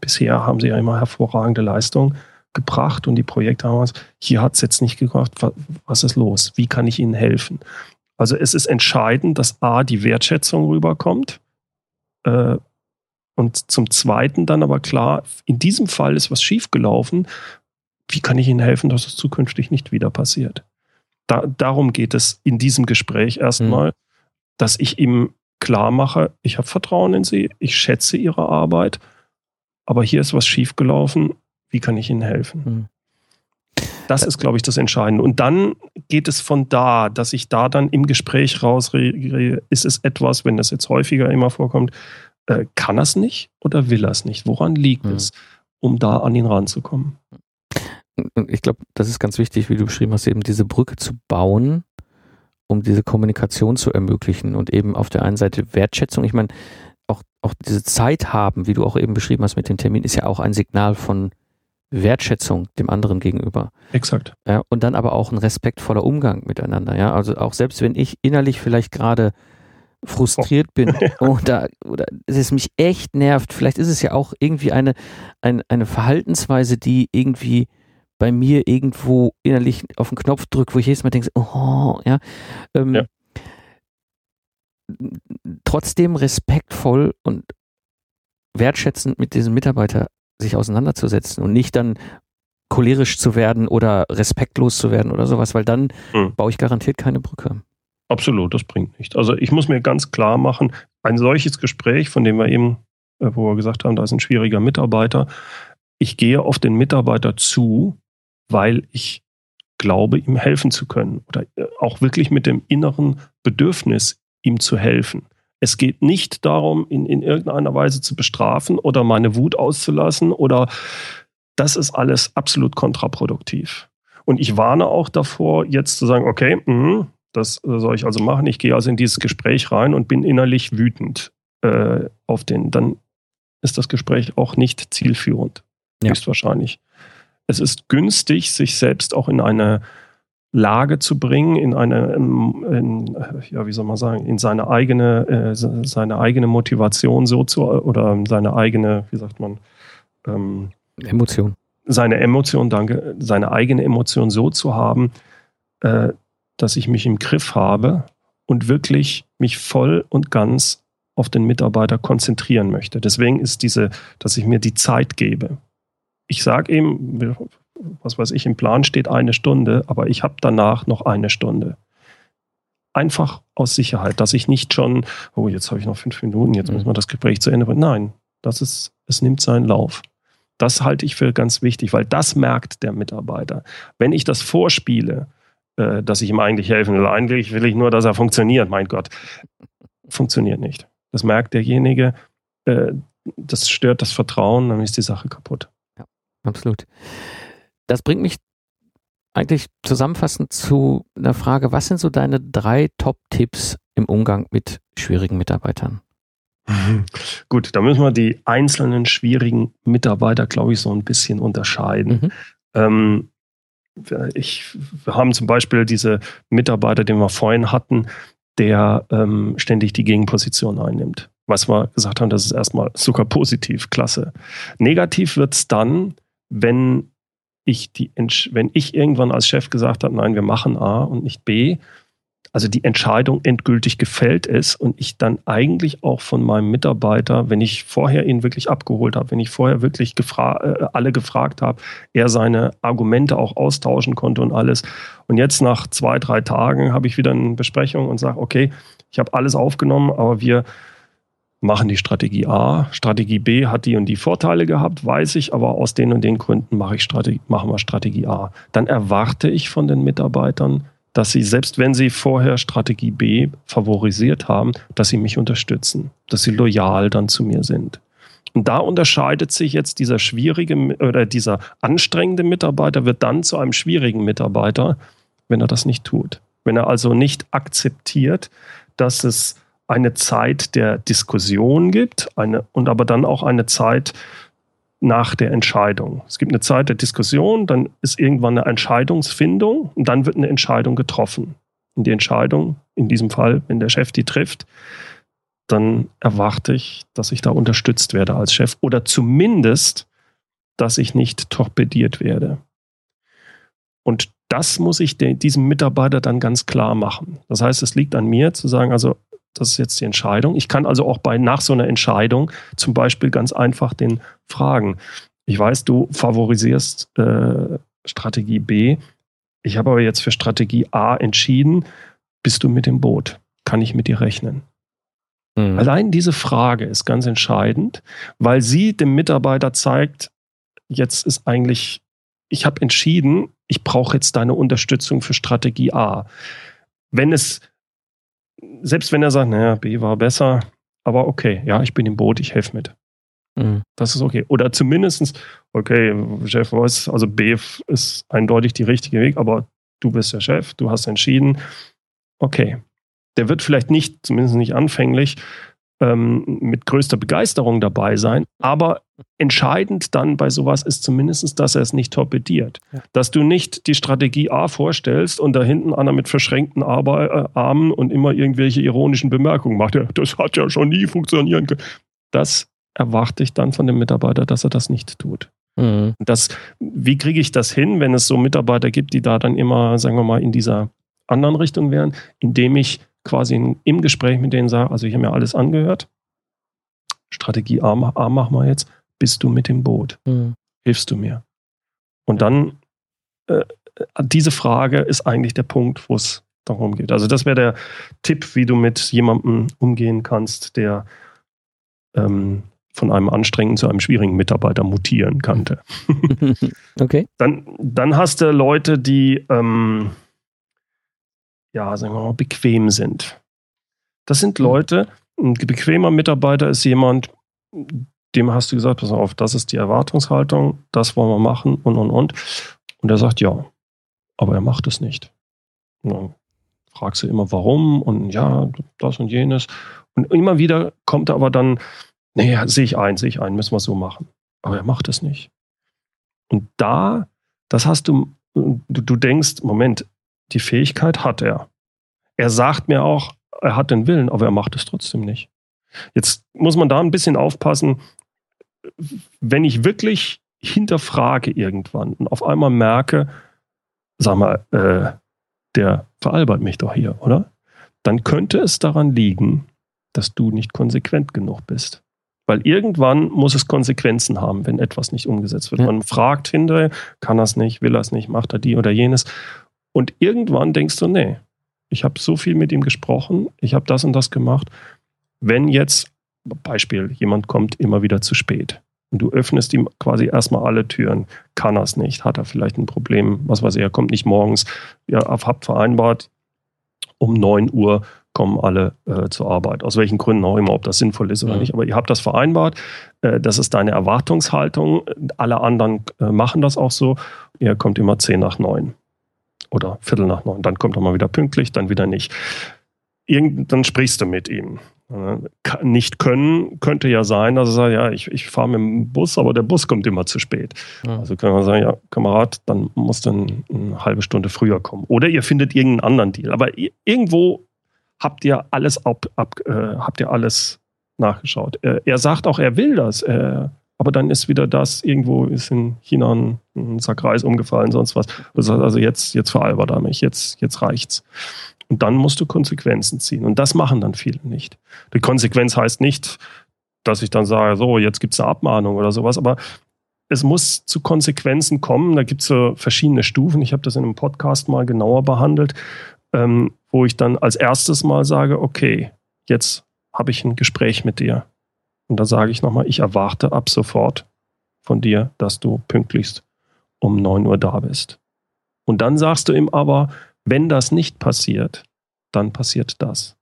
bisher haben sie ja immer hervorragende Leistung gebracht und die Projekte haben uns, hier hat es jetzt nicht gebracht, was ist los? Wie kann ich Ihnen helfen? Also es ist entscheidend, dass A, die Wertschätzung rüberkommt äh, und zum Zweiten dann aber klar, in diesem Fall ist was schiefgelaufen. Wie kann ich Ihnen helfen, dass es zukünftig nicht wieder passiert? Da, darum geht es in diesem Gespräch erstmal, mhm. dass ich ihm klar mache, ich habe Vertrauen in Sie, ich schätze Ihre Arbeit, aber hier ist was schiefgelaufen. Wie kann ich Ihnen helfen? Mhm. Das ist, glaube ich, das Entscheidende. Und dann geht es von da, dass ich da dann im Gespräch rausrede, ist es etwas, wenn das jetzt häufiger immer vorkommt, äh, kann er es nicht oder will er es nicht? Woran liegt mhm. es, um da an ihn ranzukommen? Ich glaube, das ist ganz wichtig, wie du beschrieben hast, eben diese Brücke zu bauen, um diese Kommunikation zu ermöglichen und eben auf der einen Seite Wertschätzung. Ich meine, auch, auch diese Zeit haben, wie du auch eben beschrieben hast mit dem Termin, ist ja auch ein Signal von Wertschätzung dem anderen gegenüber. Exakt. Ja, und dann aber auch ein respektvoller Umgang miteinander. Ja, also auch selbst wenn ich innerlich vielleicht gerade frustriert oh. bin oder, oder es mich echt nervt, vielleicht ist es ja auch irgendwie eine, eine, eine Verhaltensweise, die irgendwie bei mir irgendwo innerlich auf den Knopf drückt, wo ich jedes Mal denke, oh, ja. Ähm, ja. Trotzdem respektvoll und wertschätzend mit diesem Mitarbeiter sich auseinanderzusetzen und nicht dann cholerisch zu werden oder respektlos zu werden oder sowas, weil dann hm. baue ich garantiert keine Brücke. Absolut, das bringt nicht. Also ich muss mir ganz klar machen, ein solches Gespräch, von dem wir eben, äh, wo wir gesagt haben, da ist ein schwieriger Mitarbeiter, ich gehe auf den Mitarbeiter zu, weil ich glaube, ihm helfen zu können oder äh, auch wirklich mit dem inneren Bedürfnis, ihm zu helfen. Es geht nicht darum, ihn in irgendeiner Weise zu bestrafen oder meine Wut auszulassen oder das ist alles absolut kontraproduktiv. Und ich warne auch davor, jetzt zu sagen, okay, mh, das soll ich also machen. Ich gehe also in dieses Gespräch rein und bin innerlich wütend äh, auf den. Dann ist das Gespräch auch nicht zielführend. Ja. Höchstwahrscheinlich. Es ist günstig, sich selbst auch in eine Lage zu bringen, in eine, in, ja, wie soll man sagen, in seine eigene, äh, seine eigene Motivation so zu, oder seine eigene, wie sagt man, ähm, Emotion. Seine Emotion, danke, seine eigene Emotion so zu haben, äh, dass ich mich im Griff habe und wirklich mich voll und ganz auf den Mitarbeiter konzentrieren möchte. Deswegen ist diese, dass ich mir die Zeit gebe. Ich sage ihm, was weiß ich, im Plan steht eine Stunde, aber ich habe danach noch eine Stunde. Einfach aus Sicherheit, dass ich nicht schon, oh, jetzt habe ich noch fünf Minuten, jetzt mhm. muss man das Gespräch zu Ende bringen. Nein, das ist, es nimmt seinen Lauf. Das halte ich für ganz wichtig, weil das merkt der Mitarbeiter. Wenn ich das vorspiele, äh, dass ich ihm eigentlich helfen will, eigentlich will ich nur, dass er funktioniert, mein Gott. Funktioniert nicht. Das merkt derjenige, äh, das stört das Vertrauen, dann ist die Sache kaputt. Ja, absolut. Das bringt mich eigentlich zusammenfassend zu einer Frage, was sind so deine drei Top-Tipps im Umgang mit schwierigen Mitarbeitern? Gut, da müssen wir die einzelnen schwierigen Mitarbeiter, glaube ich, so ein bisschen unterscheiden. Mhm. Ähm, ich, wir haben zum Beispiel diese Mitarbeiter, den wir vorhin hatten, der ähm, ständig die Gegenposition einnimmt. Was wir gesagt haben, das ist erstmal sogar positiv, klasse. Negativ wird es dann, wenn ich die, wenn ich irgendwann als Chef gesagt habe, nein, wir machen A und nicht B, also die Entscheidung endgültig gefällt ist und ich dann eigentlich auch von meinem Mitarbeiter, wenn ich vorher ihn wirklich abgeholt habe, wenn ich vorher wirklich gefra äh, alle gefragt habe, er seine Argumente auch austauschen konnte und alles. Und jetzt nach zwei, drei Tagen habe ich wieder eine Besprechung und sage, okay, ich habe alles aufgenommen, aber wir machen die Strategie A. Strategie B hat die und die Vorteile gehabt, weiß ich, aber aus den und den Gründen mache ich Strategie, machen wir Strategie A. Dann erwarte ich von den Mitarbeitern, dass sie, selbst wenn sie vorher Strategie B favorisiert haben, dass sie mich unterstützen, dass sie loyal dann zu mir sind. Und da unterscheidet sich jetzt dieser schwierige oder dieser anstrengende Mitarbeiter wird dann zu einem schwierigen Mitarbeiter, wenn er das nicht tut. Wenn er also nicht akzeptiert, dass es eine Zeit der Diskussion gibt eine, und aber dann auch eine Zeit nach der Entscheidung. Es gibt eine Zeit der Diskussion, dann ist irgendwann eine Entscheidungsfindung und dann wird eine Entscheidung getroffen. Und die Entscheidung, in diesem Fall, wenn der Chef die trifft, dann erwarte ich, dass ich da unterstützt werde als Chef oder zumindest, dass ich nicht torpediert werde. Und das muss ich diesem Mitarbeiter dann ganz klar machen. Das heißt, es liegt an mir zu sagen, also das ist jetzt die Entscheidung. Ich kann also auch bei nach so einer Entscheidung zum Beispiel ganz einfach den fragen. Ich weiß, du favorisierst äh, Strategie B. Ich habe aber jetzt für Strategie A entschieden. Bist du mit dem Boot? Kann ich mit dir rechnen? Mhm. Allein diese Frage ist ganz entscheidend, weil sie dem Mitarbeiter zeigt, jetzt ist eigentlich, ich habe entschieden, ich brauche jetzt deine Unterstützung für Strategie A. Wenn es selbst wenn er sagt, naja, B war besser, aber okay, ja, ich bin im Boot, ich helfe mit. Mhm. Das ist okay. Oder zumindestens, okay, Chef weiß, also B ist eindeutig die richtige Weg, aber du bist der Chef, du hast entschieden. Okay. Der wird vielleicht nicht, zumindest nicht anfänglich, ähm, mit größter Begeisterung dabei sein. Aber entscheidend dann bei sowas ist zumindest, dass er es nicht torpediert. Ja. Dass du nicht die Strategie A vorstellst und da hinten einer mit verschränkten Arbe äh, Armen und immer irgendwelche ironischen Bemerkungen macht. Ja, das hat ja schon nie funktionieren können. Das erwarte ich dann von dem Mitarbeiter, dass er das nicht tut. Mhm. Das, wie kriege ich das hin, wenn es so Mitarbeiter gibt, die da dann immer, sagen wir mal, in dieser anderen Richtung wären, indem ich quasi im Gespräch mit denen sage, also ich habe mir alles angehört, Strategie A, A machen wir jetzt, bist du mit dem Boot? Mhm. Hilfst du mir? Und dann, äh, diese Frage ist eigentlich der Punkt, wo es darum geht. Also das wäre der Tipp, wie du mit jemandem umgehen kannst, der ähm, von einem anstrengenden zu einem schwierigen Mitarbeiter mutieren kannte. okay. Dann, dann hast du Leute, die ähm, ja, sagen wir mal, bequem sind. Das sind. Leute, ein bequemer Mitarbeiter ist jemand, dem hast du gesagt, pass auf, das ist die Erwartungshaltung, das wollen wir machen und und und. Und er sagt ja, aber er macht es nicht. Und dann fragst du immer, warum und ja, das und jenes. Und immer wieder kommt er aber dann, nee, sehe ich ein, sehe ich ein, müssen wir so machen. Aber er macht es nicht. Und da, das hast du, du, du denkst, Moment, die Fähigkeit hat er. Er sagt mir auch, er hat den Willen, aber er macht es trotzdem nicht. Jetzt muss man da ein bisschen aufpassen, wenn ich wirklich hinterfrage irgendwann und auf einmal merke, sag mal, äh, der veralbert mich doch hier, oder? Dann könnte es daran liegen, dass du nicht konsequent genug bist. Weil irgendwann muss es Konsequenzen haben, wenn etwas nicht umgesetzt wird. Ja. Man fragt hinterher, kann er es nicht, will er es nicht, macht er die oder jenes. Und irgendwann denkst du, nee, ich habe so viel mit ihm gesprochen, ich habe das und das gemacht. Wenn jetzt, Beispiel, jemand kommt immer wieder zu spät und du öffnest ihm quasi erstmal alle Türen, kann er es nicht, hat er vielleicht ein Problem, was weiß ich, er kommt nicht morgens, ihr habt vereinbart, um 9 Uhr kommen alle äh, zur Arbeit. Aus welchen Gründen auch immer, ob das sinnvoll ist oder ja. nicht. Aber ihr habt das vereinbart. Äh, das ist deine Erwartungshaltung. Alle anderen äh, machen das auch so. Er kommt immer 10 nach 9 oder Viertel nach neun. Dann kommt er mal wieder pünktlich, dann wieder nicht. Irgend, dann sprichst du mit ihm. Nicht können könnte ja sein, dass er sagt, ja, ich, ich fahre mit dem Bus, aber der Bus kommt immer zu spät. Ja. Also können wir sagen, ja, Kamerad, dann muss dann eine halbe Stunde früher kommen. Oder ihr findet irgendeinen anderen Deal. Aber irgendwo habt ihr alles ab, ab äh, habt ihr alles nachgeschaut. Er, er, sagt auch, er will das. Er, aber dann ist wieder das, irgendwo ist in China ein, ein Sack Reis umgefallen, sonst was. Also jetzt, jetzt veralbert er mich, jetzt, jetzt reicht's. Und dann musst du Konsequenzen ziehen. Und das machen dann viele nicht. Die Konsequenz heißt nicht, dass ich dann sage, so, jetzt gibt es eine Abmahnung oder sowas, aber es muss zu Konsequenzen kommen. Da gibt es so verschiedene Stufen. Ich habe das in einem Podcast mal genauer behandelt, ähm, wo ich dann als erstes mal sage, okay, jetzt habe ich ein Gespräch mit dir. Und da sage ich nochmal, ich erwarte ab sofort von dir, dass du pünktlichst um 9 Uhr da bist. Und dann sagst du ihm aber, wenn das nicht passiert, dann passiert das.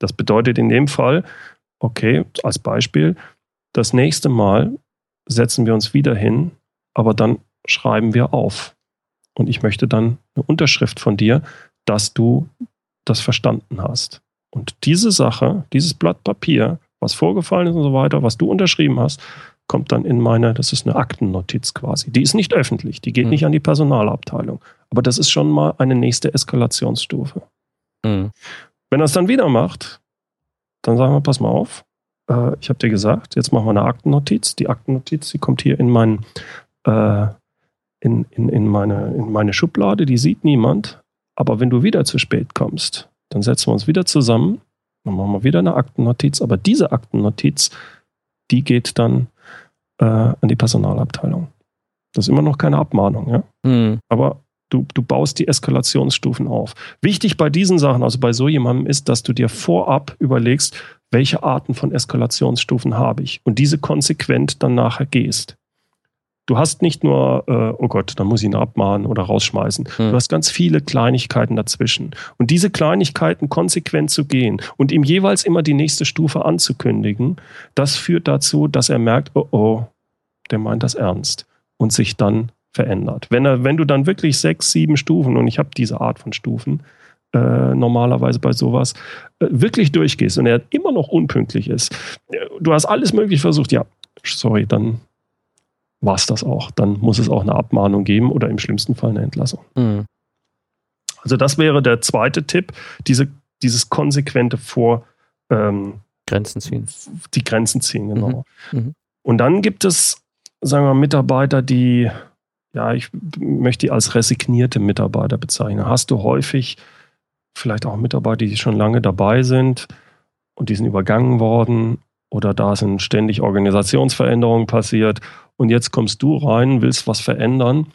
Das bedeutet in dem Fall, okay, als Beispiel, das nächste Mal setzen wir uns wieder hin, aber dann schreiben wir auf. Und ich möchte dann eine Unterschrift von dir, dass du das verstanden hast. Und diese Sache, dieses Blatt Papier, was vorgefallen ist und so weiter, was du unterschrieben hast, kommt dann in meine, das ist eine Aktennotiz quasi. Die ist nicht öffentlich, die geht mhm. nicht an die Personalabteilung. Aber das ist schon mal eine nächste Eskalationsstufe. Mhm. Wenn er es dann wieder macht, dann sagen wir, pass mal auf, äh, ich habe dir gesagt, jetzt machen wir eine Aktennotiz. Die Aktennotiz, die kommt hier in, mein, äh, in, in, in, meine, in meine Schublade, die sieht niemand. Aber wenn du wieder zu spät kommst, dann setzen wir uns wieder zusammen, dann machen wir wieder eine Aktennotiz. Aber diese Aktennotiz, die geht dann äh, an die Personalabteilung. Das ist immer noch keine Abmahnung, ja. Mhm. Aber du, du baust die Eskalationsstufen auf. Wichtig bei diesen Sachen, also bei so jemandem, ist, dass du dir vorab überlegst, welche Arten von Eskalationsstufen habe ich und diese konsequent dann nachher gehst. Du hast nicht nur, äh, oh Gott, dann muss ich ihn abmahnen oder rausschmeißen. Hm. Du hast ganz viele Kleinigkeiten dazwischen. Und diese Kleinigkeiten konsequent zu gehen und ihm jeweils immer die nächste Stufe anzukündigen, das führt dazu, dass er merkt, oh oh, der meint das ernst und sich dann verändert. Wenn, er, wenn du dann wirklich sechs, sieben Stufen, und ich habe diese Art von Stufen, äh, normalerweise bei sowas, äh, wirklich durchgehst und er immer noch unpünktlich ist, äh, du hast alles möglich versucht, ja, sorry, dann war es das auch. Dann muss es auch eine Abmahnung geben oder im schlimmsten Fall eine Entlassung. Mhm. Also das wäre der zweite Tipp, diese, dieses konsequente Vor... Ähm, Grenzen ziehen. Die Grenzen ziehen, genau. Mhm. Mhm. Und dann gibt es, sagen wir, Mitarbeiter, die, ja, ich möchte die als resignierte Mitarbeiter bezeichnen. Hast du häufig vielleicht auch Mitarbeiter, die schon lange dabei sind und die sind übergangen worden oder da sind ständig Organisationsveränderungen passiert und jetzt kommst du rein, willst was verändern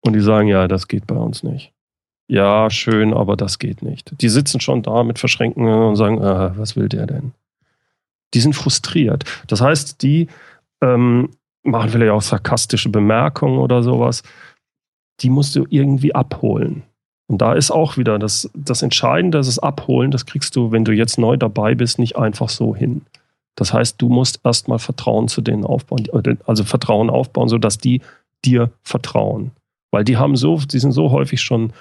und die sagen, ja, das geht bei uns nicht. Ja, schön, aber das geht nicht. Die sitzen schon da mit Verschränkungen und sagen, äh, was will der denn? Die sind frustriert. Das heißt, die ähm, machen vielleicht auch sarkastische Bemerkungen oder sowas. Die musst du irgendwie abholen. Und da ist auch wieder das, das Entscheidende, das ist Abholen, das kriegst du, wenn du jetzt neu dabei bist, nicht einfach so hin. Das heißt, du musst erstmal Vertrauen zu denen aufbauen, also Vertrauen aufbauen, sodass die dir vertrauen. Weil die haben so, die sind so häufig schon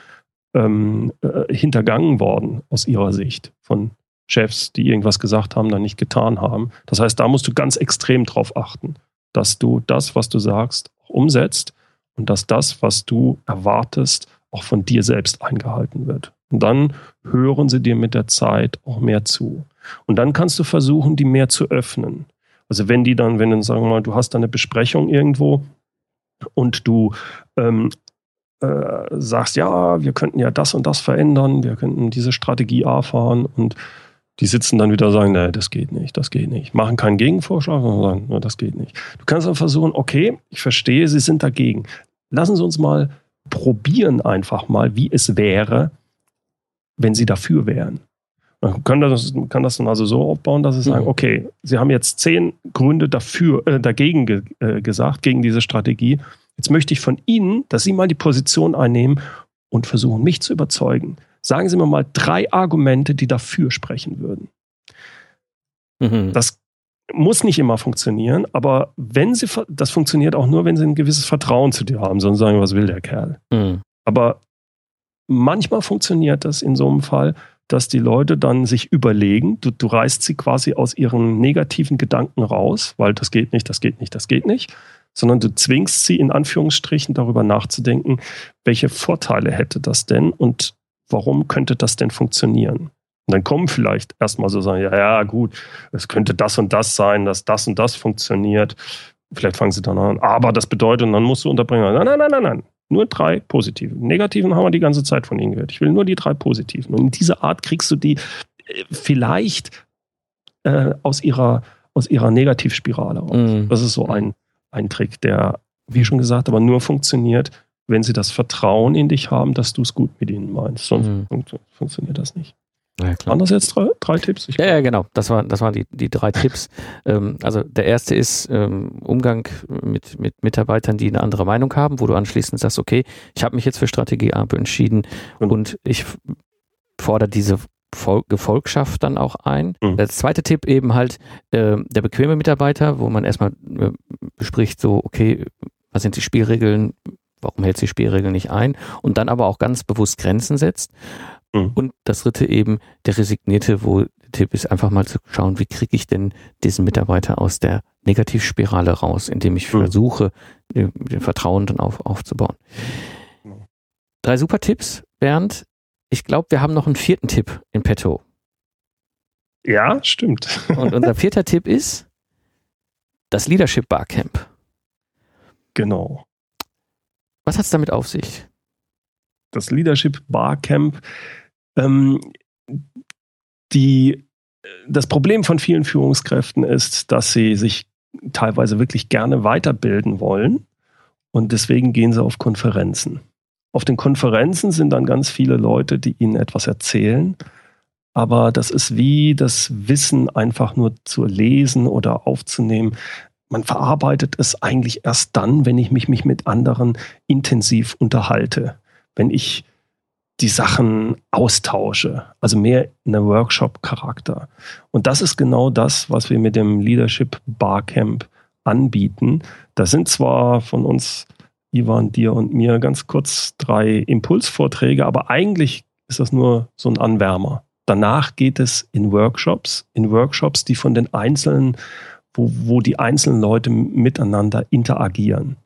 ähm, äh, hintergangen worden aus ihrer Sicht von Chefs, die irgendwas gesagt haben, dann nicht getan haben. Das heißt, da musst du ganz extrem drauf achten, dass du das, was du sagst, umsetzt und dass das, was du erwartest, auch von dir selbst eingehalten wird. Und dann hören sie dir mit der Zeit auch mehr zu. Und dann kannst du versuchen, die mehr zu öffnen. Also wenn die dann, wenn du sagen wir mal, du hast da eine Besprechung irgendwo und du ähm, äh, sagst, ja, wir könnten ja das und das verändern, wir könnten diese Strategie A fahren und die sitzen dann wieder und sagen, nee, das geht nicht, das geht nicht. Machen keinen Gegenvorschlag, sondern sagen, das geht nicht. Du kannst dann versuchen, okay, ich verstehe, sie sind dagegen. Lassen Sie uns mal probieren einfach mal, wie es wäre, wenn sie dafür wären. Man kann das, kann das dann also so aufbauen, dass sie sagen, mhm. okay, Sie haben jetzt zehn Gründe dafür, äh, dagegen ge, äh, gesagt, gegen diese Strategie. Jetzt möchte ich von Ihnen, dass Sie mal die Position einnehmen und versuchen, mich zu überzeugen. Sagen Sie mir mal drei Argumente, die dafür sprechen würden. Mhm. Das muss nicht immer funktionieren, aber wenn sie, das funktioniert auch nur, wenn sie ein gewisses Vertrauen zu dir haben, sonst sagen, was will der Kerl? Mhm. Aber manchmal funktioniert das in so einem Fall, dass die Leute dann sich überlegen, du, du reißt sie quasi aus ihren negativen Gedanken raus, weil das geht nicht, das geht nicht, das geht nicht, sondern du zwingst sie in Anführungsstrichen darüber nachzudenken, welche Vorteile hätte das denn und warum könnte das denn funktionieren? Und dann kommen vielleicht erstmal so sagen, ja, ja, gut, es könnte das und das sein, dass das und das funktioniert. Vielleicht fangen sie dann an, aber das bedeutet, und dann musst du unterbringen, nein, nein, nein, nein, nein, nur drei positive. Negativen haben wir die ganze Zeit von ihnen gehört. Ich will nur die drei positiven. Und in dieser Art kriegst du die äh, vielleicht äh, aus ihrer, aus ihrer Negativspirale raus. Mm. Das ist so ein, ein Trick, der, wie schon gesagt, aber nur funktioniert, wenn sie das Vertrauen in dich haben, dass du es gut mit ihnen meinst. Sonst mm. funktioniert das nicht. Ja, Waren das jetzt drei, drei Tipps? Ja, ja, genau. Das, war, das waren die, die drei Tipps. Ähm, also der erste ist ähm, Umgang mit, mit Mitarbeitern, die eine andere Meinung haben, wo du anschließend sagst, okay, ich habe mich jetzt für Strategie A entschieden und, und ich fordere diese Vol Gefolgschaft dann auch ein. Mhm. Der zweite Tipp eben halt äh, der bequeme Mitarbeiter, wo man erstmal äh, bespricht, so, okay, was sind die Spielregeln, warum hält die Spielregeln nicht ein und dann aber auch ganz bewusst Grenzen setzt. Mhm. Und das dritte eben der Resignierte, wo der Tipp ist, einfach mal zu schauen, wie kriege ich denn diesen Mitarbeiter aus der Negativspirale raus, indem ich mhm. versuche, den, Vertrauen dann auf, aufzubauen. Mhm. Drei super Tipps, Bernd. Ich glaube, wir haben noch einen vierten Tipp in petto. Ja, stimmt. Und unser vierter Tipp ist das Leadership Barcamp. Genau. Was hat es damit auf sich? Das Leadership Barcamp. Ähm, die, das Problem von vielen Führungskräften ist, dass sie sich teilweise wirklich gerne weiterbilden wollen und deswegen gehen sie auf Konferenzen. Auf den Konferenzen sind dann ganz viele Leute, die ihnen etwas erzählen. Aber das ist wie das Wissen einfach nur zu lesen oder aufzunehmen. Man verarbeitet es eigentlich erst dann, wenn ich mich, mich mit anderen intensiv unterhalte. Wenn ich die Sachen austausche, also mehr in der Workshop-Charakter. Und das ist genau das, was wir mit dem Leadership Barcamp anbieten. Da sind zwar von uns Ivan, dir und mir ganz kurz drei Impulsvorträge, aber eigentlich ist das nur so ein Anwärmer. Danach geht es in Workshops, in Workshops, die von den einzelnen, wo, wo die einzelnen Leute miteinander interagieren.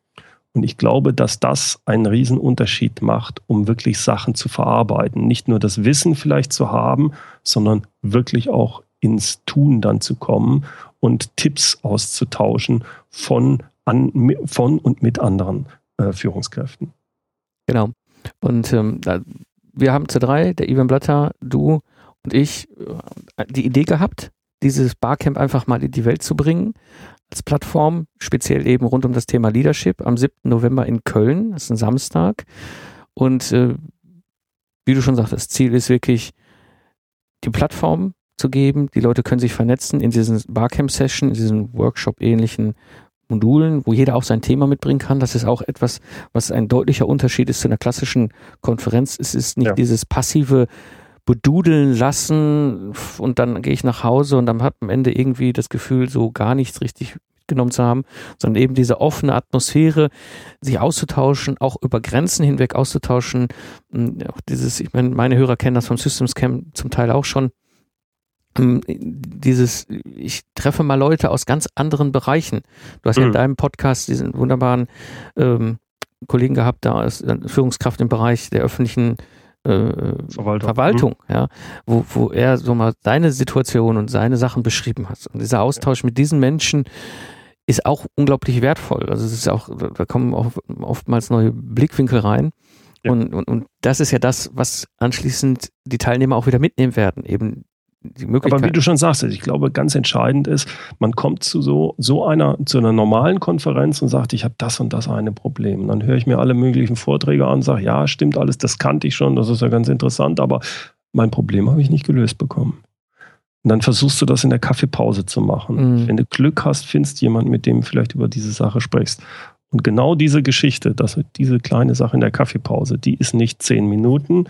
Und ich glaube, dass das einen Riesenunterschied macht, um wirklich Sachen zu verarbeiten. Nicht nur das Wissen vielleicht zu haben, sondern wirklich auch ins Tun dann zu kommen und Tipps auszutauschen von, an, von und mit anderen äh, Führungskräften. Genau. Und ähm, wir haben zu drei, der Ivan Blatter, du und ich, äh, die Idee gehabt, dieses Barcamp einfach mal in die Welt zu bringen, Plattform, speziell eben rund um das Thema Leadership am 7. November in Köln, das ist ein Samstag. Und äh, wie du schon sagst, das Ziel ist wirklich, die Plattform zu geben. Die Leute können sich vernetzen in diesen Barcamp-Session, in diesen Workshop-ähnlichen Modulen, wo jeder auch sein Thema mitbringen kann. Das ist auch etwas, was ein deutlicher Unterschied ist zu einer klassischen Konferenz. Es ist nicht ja. dieses passive bedudeln lassen und dann gehe ich nach Hause und dann hat am Ende irgendwie das Gefühl, so gar nichts richtig mitgenommen zu haben, sondern eben diese offene Atmosphäre, sich auszutauschen, auch über Grenzen hinweg auszutauschen. Auch dieses, ich meine, meine Hörer kennen das vom Systems Camp zum Teil auch schon ähm, dieses, ich treffe mal Leute aus ganz anderen Bereichen. Du hast mhm. ja in mhm. deinem Podcast diesen wunderbaren ähm, Kollegen gehabt, da ist Führungskraft im Bereich der öffentlichen äh, Verwaltung, Verwaltung mhm. ja, wo, wo er so mal seine Situation und seine Sachen beschrieben hat. Und dieser Austausch mit diesen Menschen ist auch unglaublich wertvoll. Also es ist auch, da kommen auch oftmals neue Blickwinkel rein. Ja. Und, und, und das ist ja das, was anschließend die Teilnehmer auch wieder mitnehmen werden. Eben die Möglichkeit. Aber wie du schon sagst, ich glaube, ganz entscheidend ist, man kommt zu so, so einer, zu einer normalen Konferenz und sagt, ich habe das und das eine Problem. Und dann höre ich mir alle möglichen Vorträge an und sage, ja, stimmt alles, das kannte ich schon, das ist ja ganz interessant, aber mein Problem habe ich nicht gelöst bekommen. Und dann versuchst du das in der Kaffeepause zu machen. Mhm. Wenn du Glück hast, findest du jemanden, mit dem du vielleicht über diese Sache sprichst. Und genau diese Geschichte, dass diese kleine Sache in der Kaffeepause, die ist nicht zehn Minuten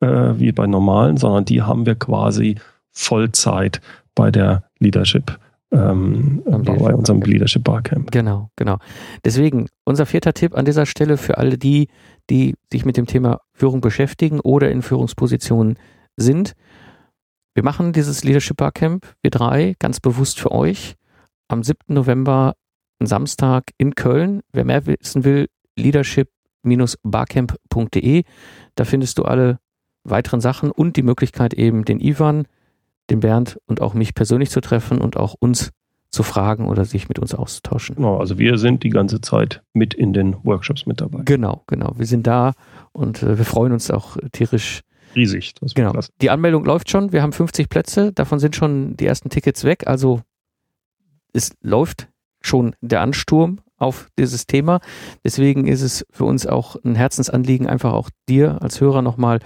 äh, wie bei normalen, sondern die haben wir quasi Vollzeit bei der Leadership ähm, bei unserem Leadership Barcamp. Genau, genau. Deswegen unser vierter Tipp an dieser Stelle für alle die, die sich mit dem Thema Führung beschäftigen oder in Führungspositionen sind. Wir machen dieses Leadership Barcamp, wir drei, ganz bewusst für euch, am 7. November, Samstag in Köln. Wer mehr wissen will, leadership-barcamp.de. Da findest du alle weiteren Sachen und die Möglichkeit eben den Ivan den Bernd und auch mich persönlich zu treffen und auch uns zu fragen oder sich mit uns auszutauschen. Genau, also wir sind die ganze Zeit mit in den Workshops mit dabei. Genau, genau. Wir sind da und äh, wir freuen uns auch tierisch. Riesig. Das genau. Klasse. Die Anmeldung läuft schon. Wir haben 50 Plätze. Davon sind schon die ersten Tickets weg. Also es läuft schon der Ansturm. auf dieses Thema. Deswegen ist es für uns auch ein Herzensanliegen, einfach auch dir als Hörer nochmal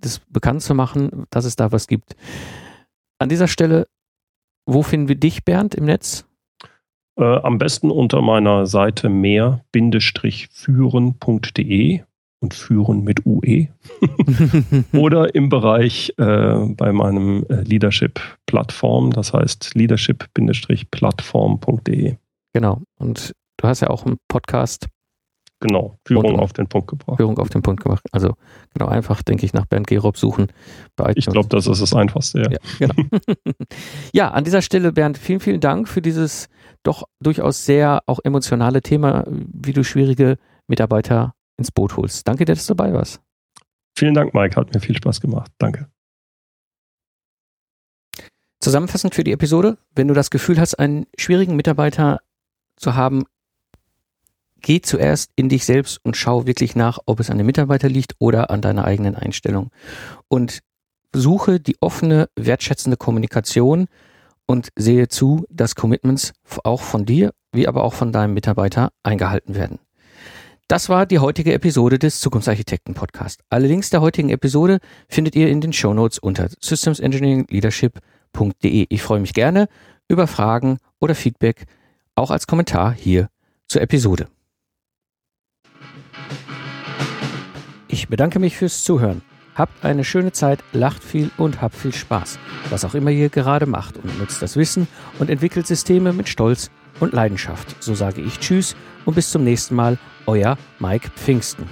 das bekannt zu machen, dass es da was gibt. An dieser Stelle, wo finden wir dich, Bernd, im Netz? Äh, am besten unter meiner Seite mehr-führen.de und führen mit UE. Oder im Bereich äh, bei meinem äh, Leadership-Plattform, das heißt leadership-plattform.de. Genau. Und du hast ja auch einen Podcast. Genau, Führung und, auf den Punkt gebracht. Führung auf den Punkt gemacht. Also genau, einfach, denke ich, nach Bernd Gerob suchen. ich glaube, das ist das Einfachste, ja. Ja, genau. ja, an dieser Stelle, Bernd, vielen, vielen Dank für dieses doch durchaus sehr auch emotionale Thema, wie du schwierige Mitarbeiter ins Boot holst. Danke dir, dass du dabei warst. Vielen Dank, Mike. Hat mir viel Spaß gemacht. Danke. Zusammenfassend für die Episode, wenn du das Gefühl hast, einen schwierigen Mitarbeiter zu haben, geh zuerst in dich selbst und schau wirklich nach, ob es an dem Mitarbeiter liegt oder an deiner eigenen Einstellung. Und suche die offene, wertschätzende Kommunikation und sehe zu, dass Commitments auch von dir, wie aber auch von deinem Mitarbeiter eingehalten werden. Das war die heutige Episode des Zukunftsarchitekten Podcast. Alle Links der heutigen Episode findet ihr in den Show Notes unter systemengineeringleadership.de. Ich freue mich gerne über Fragen oder Feedback, auch als Kommentar hier zur Episode. Ich bedanke mich fürs Zuhören. Habt eine schöne Zeit, lacht viel und habt viel Spaß, was auch immer ihr gerade macht und nutzt das Wissen und entwickelt Systeme mit Stolz und Leidenschaft. So sage ich Tschüss und bis zum nächsten Mal, euer Mike Pfingsten.